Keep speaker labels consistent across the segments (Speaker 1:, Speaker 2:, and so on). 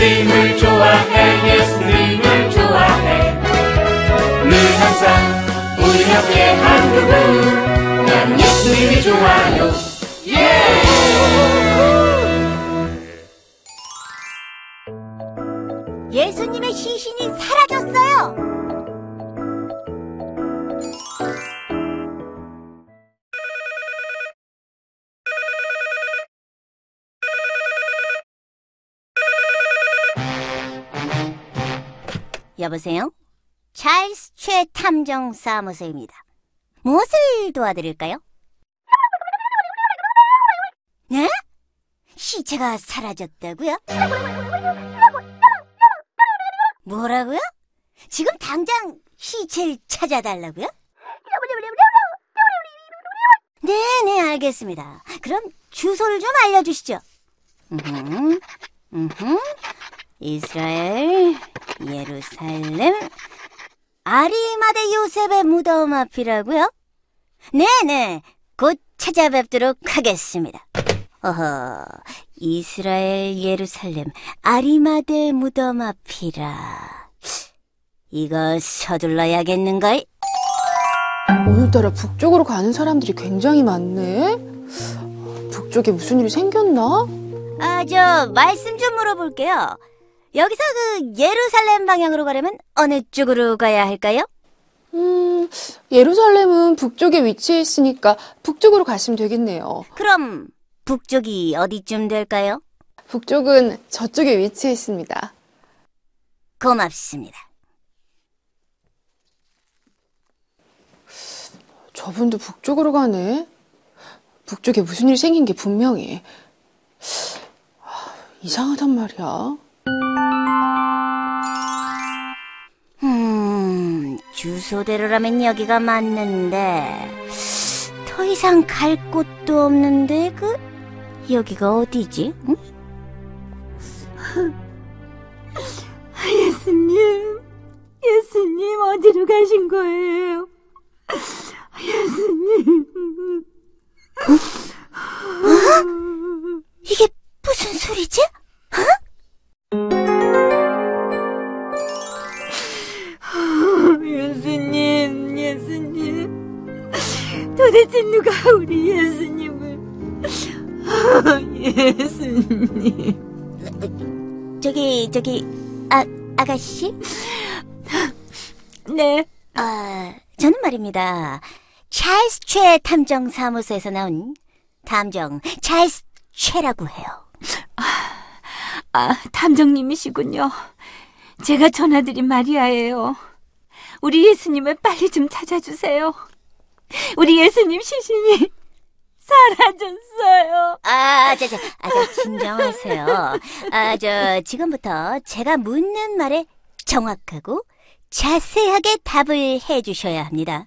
Speaker 1: 예수님을 좋아해 예수님을 좋아해. 늘 항상 우리 옆에 한 그분. 난 예수님이 좋아요.
Speaker 2: 예수님의 시신이 사라졌어요. 여보세요? 찰스 최 탐정 사무소입니다. 무엇을 도와드릴까요? 네? 시체가 사라졌다고요? 뭐라고요? 지금 당장 시체를 찾아달라고요? 네네 알겠습니다. 그럼 주소를 좀 알려주시죠. 음흠, 음흠. 이스라엘 예루살렘 아리마대 요셉의 무덤 앞이라고요? 네네 곧 찾아뵙도록 하겠습니다. 어허 이스라엘 예루살렘 아리마대 무덤 앞이라 이거 서둘러야겠는걸?
Speaker 3: 오늘따라 북쪽으로 가는 사람들이 굉장히 많네. 북쪽에 무슨 일이 생겼나?
Speaker 2: 아 저 말씀 좀 물어볼게요. 여기서 그 예루살렘 방향으로 가려면 어느 쪽으로 가야 할까요?
Speaker 3: 음, 예루살렘은 북쪽에 위치해 있으니까 북쪽으로 가시면 되겠네요.
Speaker 2: 그럼 북쪽이 어디쯤 될까요?
Speaker 3: 북쪽은 저쪽에 위치해 있습니다.
Speaker 2: 고맙습니다.
Speaker 3: 저분도 북쪽으로 가네. 북쪽에 무슨 일이 생긴 게 분명해. 하, 이상하단 말이야.
Speaker 2: 주소대로라면 여기가 맞는데 더 이상 갈 곳도 없는데 그 여기가 어디지? 응?
Speaker 4: 예수님, 예수님 어디로 가신 거예요? 예수님.
Speaker 2: 이게 무슨 소리지?
Speaker 4: 도대체 누가 우리 예수님을. 예수님.
Speaker 2: 저기 저기 아 아가씨?
Speaker 4: 네,
Speaker 2: 아 저는 말입니다. 찰스 최 탐정 사무소에서 나온 탐정 찰스 최라고 해요.
Speaker 4: 아, 탐정님이시군요. 제가 전화드린 마리아예요. 우리 예수님을 빨리 좀 찾아주세요. 우리 예수님 시신이 사라졌어요.
Speaker 2: 아, 저, 저, 아, 저, 진정하세요. 아, 저, 지금부터 제가 묻는 말에 정확하고 자세하게 답을 해 주셔야 합니다.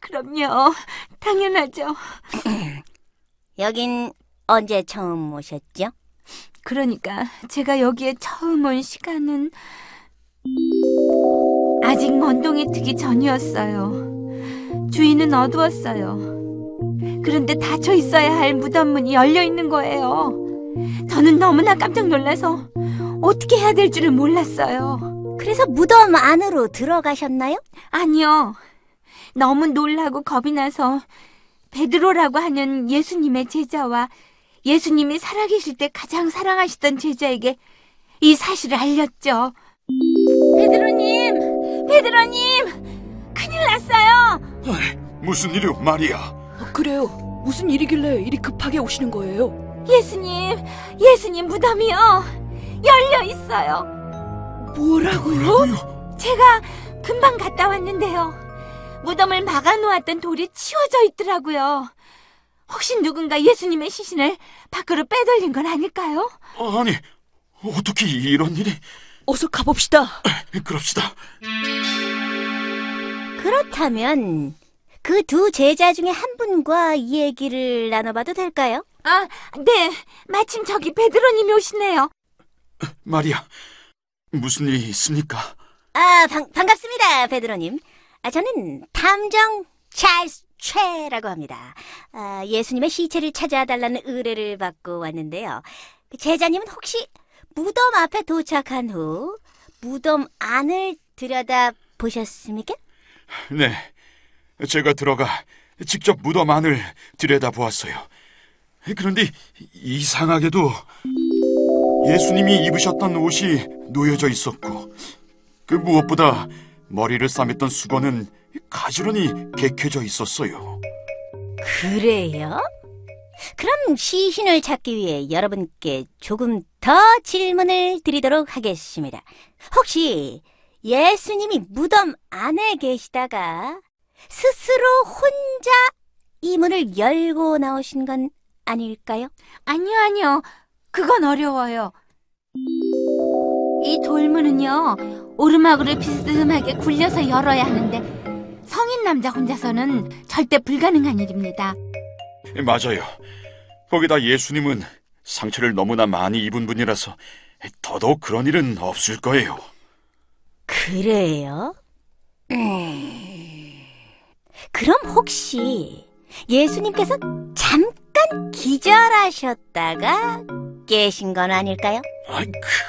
Speaker 4: 그럼요. 당연하죠.
Speaker 2: 여긴 언제 처음 오셨죠?
Speaker 4: 그러니까 제가 여기에 처음 온 시간은 아직 먼동이 트기 전이었어요. 주인은 어두웠어요. 그런데 닫혀 있어야 할 무덤 문이 열려 있는 거예요. 저는 너무나 깜짝 놀라서 어떻게 해야 될 줄을 몰랐어요.
Speaker 2: 그래서 무덤 안으로 들어가셨나요?
Speaker 4: 아니요. 너무 놀라고 겁이 나서 베드로라고 하는 예수님의 제자와 예수님이 살아계실 때 가장 사랑하시던 제자에게 이 사실을 알렸죠. 베드로님! 베드로님! 큰일 났어요!
Speaker 5: 무슨 일이오, 마리아?
Speaker 6: 그래요. 무슨 일이길래 이리 급하게 오시는 거예요?
Speaker 4: 예수님! 예수님 무덤이요! 열려 있어요!
Speaker 6: 뭐라고요?
Speaker 4: 제가 금방 갔다 왔는데요. 무덤을 막아놓았던 돌이 치워져 있더라고요. 혹시 누군가 예수님의 시신을 밖으로 빼돌린 건 아닐까요?
Speaker 5: 아니, 어떻게 이런 일이?
Speaker 6: 어서 가봅시다.
Speaker 5: 그럽시다.
Speaker 2: 그렇다면 그 두 제자 중에 한 분과 얘기를 나눠봐도 될까요?
Speaker 4: 아, 네. 마침 저기 베드로님이 오시네요.
Speaker 5: 마리아, 무슨 일이 있습니까?
Speaker 2: 아, 반, 반갑습니다, 베드로님. 아, 저는 탐정 찰스 최라고 합니다. 아, 예수님의 시체를 찾아달라는 의뢰를 받고 왔는데요. 그 제자님은 혹시 무덤 앞에 도착한 후 무덤 안을 들여다 보셨습니까?
Speaker 5: 네, 제가 들어가 직접 무덤 안을 들여다보았어요. 그런데 이상하게도 예수님이 입으셨던 옷이 놓여져 있었고 그 무엇보다 머리를 싸맸던 수건은 가지런히 개켜져 있었어요.
Speaker 2: 그래요? 그럼 시신을 찾기 위해 여러분께 조금 더 질문을 드리도록 하겠습니다. 혹시 예수님이 무덤 안에 계시다가 스스로 혼자 이 문을 열고 나오신 건 아닐까요?
Speaker 4: 아니요, 아니요. 그건 어려워요. 이 돌문은요, 오르막으로 비스듬하게 굴려서 열어야 하는데, 성인 남자 혼자서는 절대 불가능한 일입니다.
Speaker 5: 맞아요. 거기다 예수님은 상처를 너무나 많이 입은 분이라서 더더욱 그런 일은 없을 거예요.
Speaker 2: 그래요? 음. 그럼 혹시 예수님께서 잠깐 기절하셨다가 깨신 건 아닐까요?
Speaker 5: 아,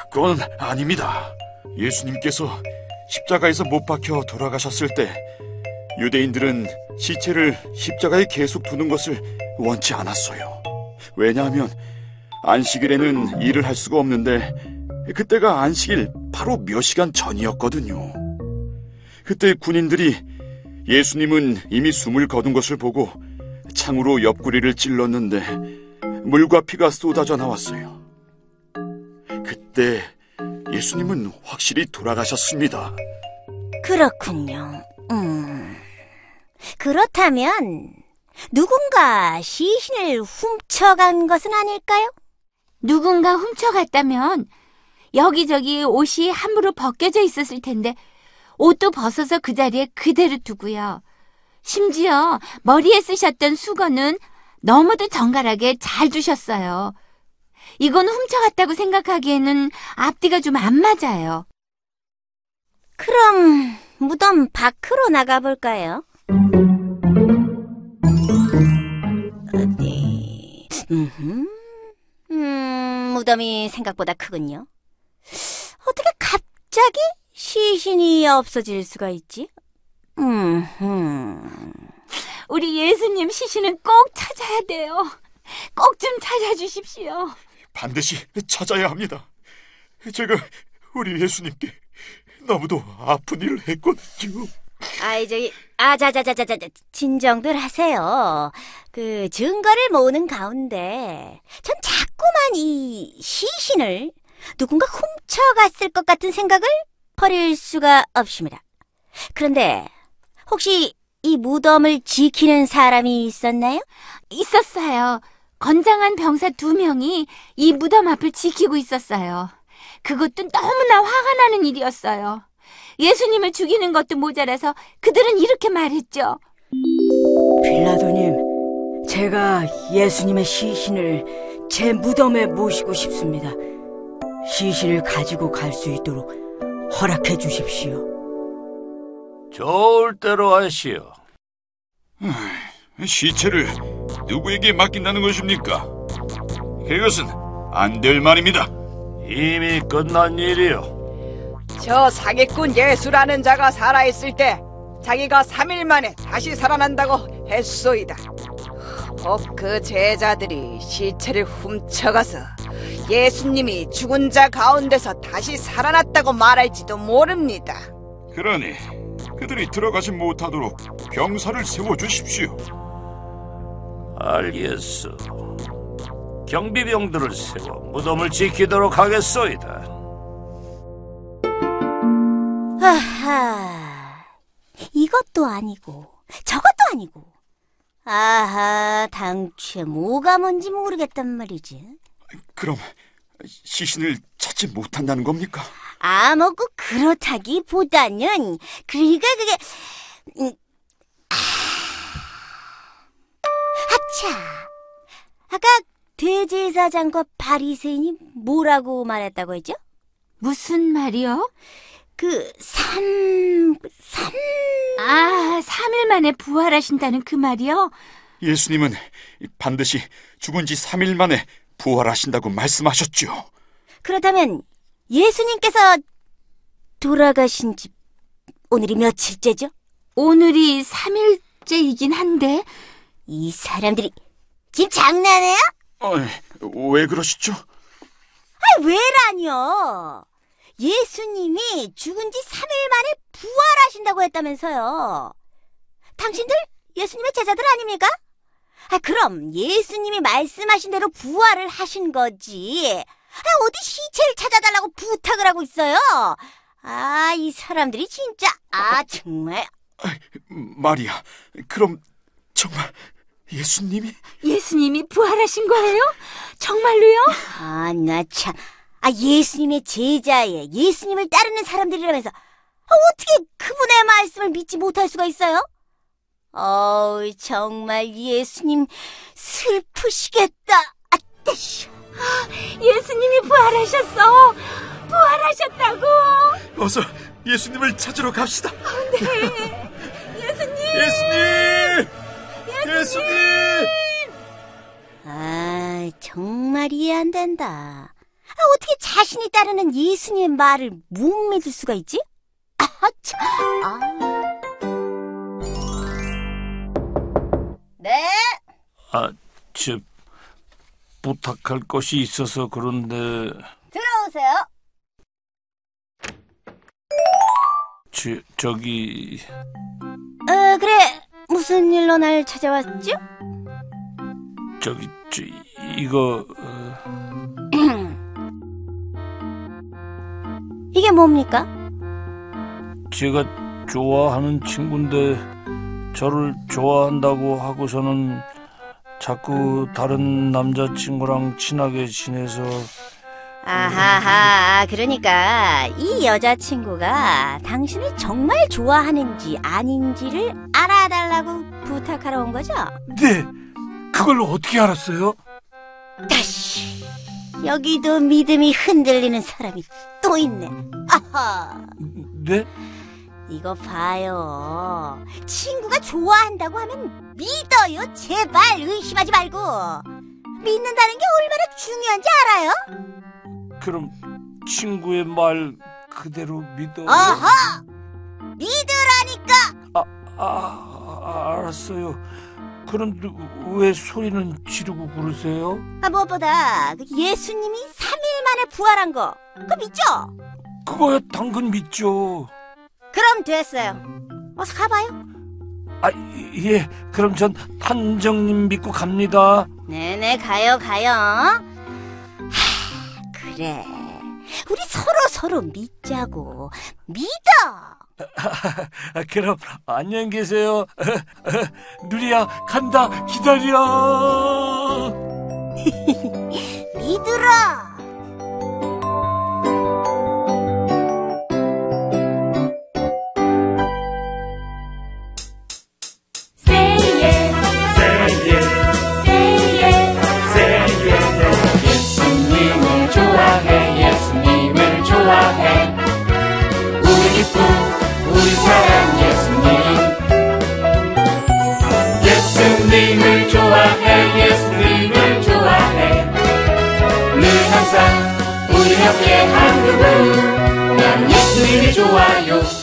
Speaker 5: 그건 아닙니다. 예수님께서 십자가에서 못 박혀 돌아가셨을 때 유대인들은 시체를 십자가에 계속 두는 것을 원치 않았어요. 왜냐하면 안식일에는 일을 할 수가 없는데 그때가 안식일 바로 몇 시간 전이었거든요. 그때 군인들이 예수님은 이미 숨을 거둔 것을 보고 창으로 옆구리를 찔렀는데 물과 피가 쏟아져 나왔어요. 그때 예수님은 확실히 돌아가셨습니다.
Speaker 2: 그렇군요. 음. 그렇다면 누군가 시신을 훔쳐간 것은 아닐까요?
Speaker 4: 누군가 훔쳐갔다면, 여기저기 옷이 함부로 벗겨져 있었을 텐데, 옷도 벗어서 그 자리에 그대로 두고요. 심지어 머리에 쓰셨던 수건은 너무도 정갈하게 잘 두셨어요. 이건 훔쳐갔다고 생각하기에는 앞뒤가 좀 안 맞아요.
Speaker 2: 그럼 무덤 밖으로 나가볼까요? 어디? 음흠. 음, 무덤이 생각보다 크군요. 갑자기 시신이 없어질 수가 있지? 음,
Speaker 4: 우리 예수님 시신은 꼭 찾아야 돼요. 꼭 좀 찾아주십시오.
Speaker 5: 반드시 찾아야 합니다. 제가 우리 예수님께 너무도 아픈 일을 했거든요.
Speaker 2: 아이 저기 아자자자자자 진정들 하세요. 그 증거를 모으는 가운데 전 자꾸만 이 시신을 누군가 훔쳐갔을 것 같은 생각을 버릴 수가 없습니다. 그런데 혹시 이 무덤을 지키는 사람이 있었나요?
Speaker 4: 있었어요. 건장한 병사 두 명이 이 무덤 앞을 지키고 있었어요. 그것도 너무나 화가 나는 일이었어요. 예수님을 죽이는 것도 모자라서 그들은 이렇게 말했죠.
Speaker 6: 빌라도님, 제가 예수님의 시신을 제 무덤에 모시고 싶습니다. 시신을 가지고 갈 수 있도록 허락해 주십시오.
Speaker 7: 좋을 대로 하시오.
Speaker 5: 시체를 누구에게 맡긴다는 것입니까? 그것은 안 될 말입니다.
Speaker 7: 이미 끝난 일이오.
Speaker 8: 저 사기꾼 예수라는 자가 살아있을 때 자기가 3일 만에 다시 살아난다고 했소이다. 혹 그 제자들이 시체를 훔쳐가서 예수님이 죽은 자 가운데서 다시 살아났다고 말할지도 모릅니다.
Speaker 5: 그러니 그들이 들어가지 못하도록 병사를 세워 주십시오.
Speaker 7: 알겠소. 경비병들을 세워 무덤을 지키도록 하겠소이다.
Speaker 2: 아하, 이것도 아니고 저것도 아니고 아하, 당최 뭐가 뭔지 모르겠단 말이지.
Speaker 5: 그럼 시신을 찾지 못한다는 겁니까?
Speaker 2: 아, 뭐고 그렇다기보다는 그러니까 그게 음, 아, 아차. 아까 대제사장과 바리새인이 뭐라고 말했다고 했죠?
Speaker 4: 무슨 말이요?
Speaker 2: 그 삼, 삼.
Speaker 4: 아, 3일 만에 부활하신다는 그 말이요?
Speaker 5: 예수님은 반드시 죽은 지 3일 만에 부활하신다고 말씀하셨죠.
Speaker 2: 그렇다면 예수님께서 돌아가신 지 오늘이 며칠째죠?
Speaker 4: 오늘이 3일째이긴 한데
Speaker 2: 이 사람들이 지금 장난해요?
Speaker 5: 어이, 왜 그러시죠?
Speaker 2: 아, 왜라뇨? 예수님이 죽은 지 3일 만에 부활하신다고 했다면서요. 당신들 예수님의 제자들 아닙니까? 아, 그럼 예수님이 말씀하신 대로 부활을 하신 거지. 아, 어디 시체를 찾아달라고 부탁을 하고 있어요? 아, 이 사람들이 진짜, 아, 정말.
Speaker 5: 마리아, 그럼 정말 예수님이?
Speaker 4: 예수님이 부활하신 거예요? 정말로요?
Speaker 2: 아, 나 참. 아, 예수님의 제자에 예수님을 따르는 사람들이라면서 아, 어떻게 그분의 말씀을 믿지 못할 수가 있어요? 어우, 정말 예수님 슬프시겠다. 아, 따쉬.
Speaker 4: 예수님이 부활하셨어. 부활하셨다고.
Speaker 5: 어서 예수님을 찾으러 갑시다.
Speaker 4: 예수님.
Speaker 5: 예수님! 예수님!
Speaker 2: 아, 정말 이해 안 된다. 아, 어떻게 자신이 따르는 예수님의 말을 못 믿을 수가 있지? 아, 참. 아. 네?
Speaker 7: 아, 저 부탁할 것이 있어서 그런데
Speaker 2: 들어오세요.
Speaker 7: 저, 저기
Speaker 2: 어, 그래. 무슨 일로 날 찾아왔죠?
Speaker 7: 저기 저, 이거 어,
Speaker 2: 이게 뭡니까?
Speaker 7: 제가 좋아하는 친구인데 저를 좋아한다고 하고서는 자꾸 다른 남자친구랑 친하게 지내서
Speaker 2: 아하하, 그러니까 이 여자친구가 당신을 정말 좋아하는지 아닌지를 알아달라고 부탁하러 온 거죠?
Speaker 7: 네 그걸 어떻게 알았어요?
Speaker 2: 다시 여기도 믿음이 흔들리는 사람이 또 있네. 아하,
Speaker 7: 네?
Speaker 2: 이거 봐요. 친구가 좋아한다고 하면 믿어요. 제발 의심하지 말고. 믿는다는 게 얼마나 중요한지 알아요?
Speaker 7: 그럼 친구의 말 그대로 믿어
Speaker 2: 어허! 믿으라니까!
Speaker 7: 아, 알았어요. 그런데 왜 소리는 지르고 그러세요?
Speaker 2: 아, 무엇보다 그 예수님이 3일 만에 부활한 거 그거 믿죠?
Speaker 7: 그거야 당근 믿죠.
Speaker 2: 그럼 됐어요. 어서 가봐요.
Speaker 7: 아, 예. 그럼 전 탐정님 믿고 갑니다.
Speaker 2: 네네 가요 가요. 하, 그래. 우리 서로 서로 믿자고. 믿어.
Speaker 7: 아, 그럼 안녕히 계세요. 누리야 간다. 기다려.
Speaker 2: 믿으라.
Speaker 1: 그분 난 예수님이 좋아요. 예